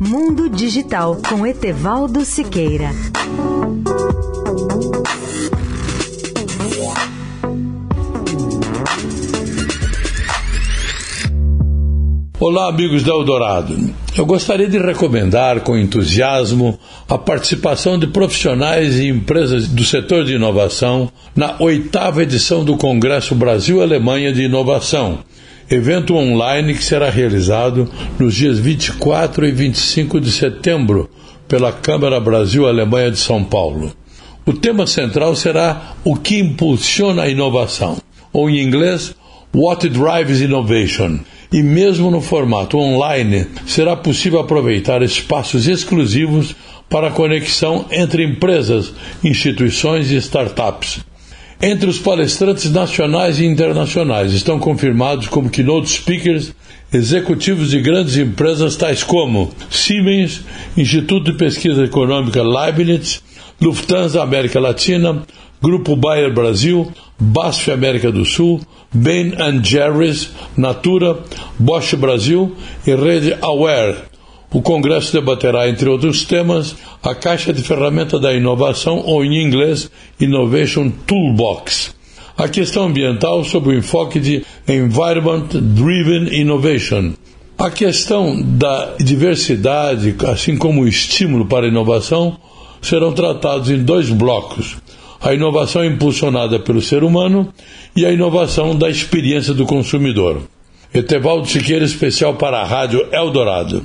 Mundo Digital com Etevaldo Siqueira. Olá, amigos da Eldorado. Eu gostaria de recomendar com entusiasmo a participação de profissionais e empresas do setor de inovação na oitava edição do Congresso Brasil-Alemanha de Inovação, evento online que será realizado nos dias 24 e 25 de setembro pela Câmara Brasil-Alemanha de São Paulo. O tema central será o que impulsiona a inovação, ou em inglês, What Drives Innovation e mesmo no formato online, será possível aproveitar espaços exclusivos para a conexão entre empresas, instituições e startups. Entre os palestrantes nacionais e internacionais estão confirmados como keynote speakers executivos de grandes empresas tais como Siemens, Instituto de Pesquisa Econômica Leibniz, Lufthansa América Latina, Grupo Bayer Brasil, BASF América do Sul, Ben Jerry's, Natura, Bosch Brasil e Rede Aware. O Congresso debaterá, entre outros temas, a Caixa de Ferramenta da Inovação, ou em inglês, Innovation Toolbox. A questão ambiental sob o enfoque de Environment Driven Innovation. A questão da diversidade, assim como o estímulo para a inovação, serão tratados em dois blocos a inovação impulsionada pelo ser humano e a inovação da experiência do consumidor. Etevaldo Siqueira, especial para a Rádio Eldorado.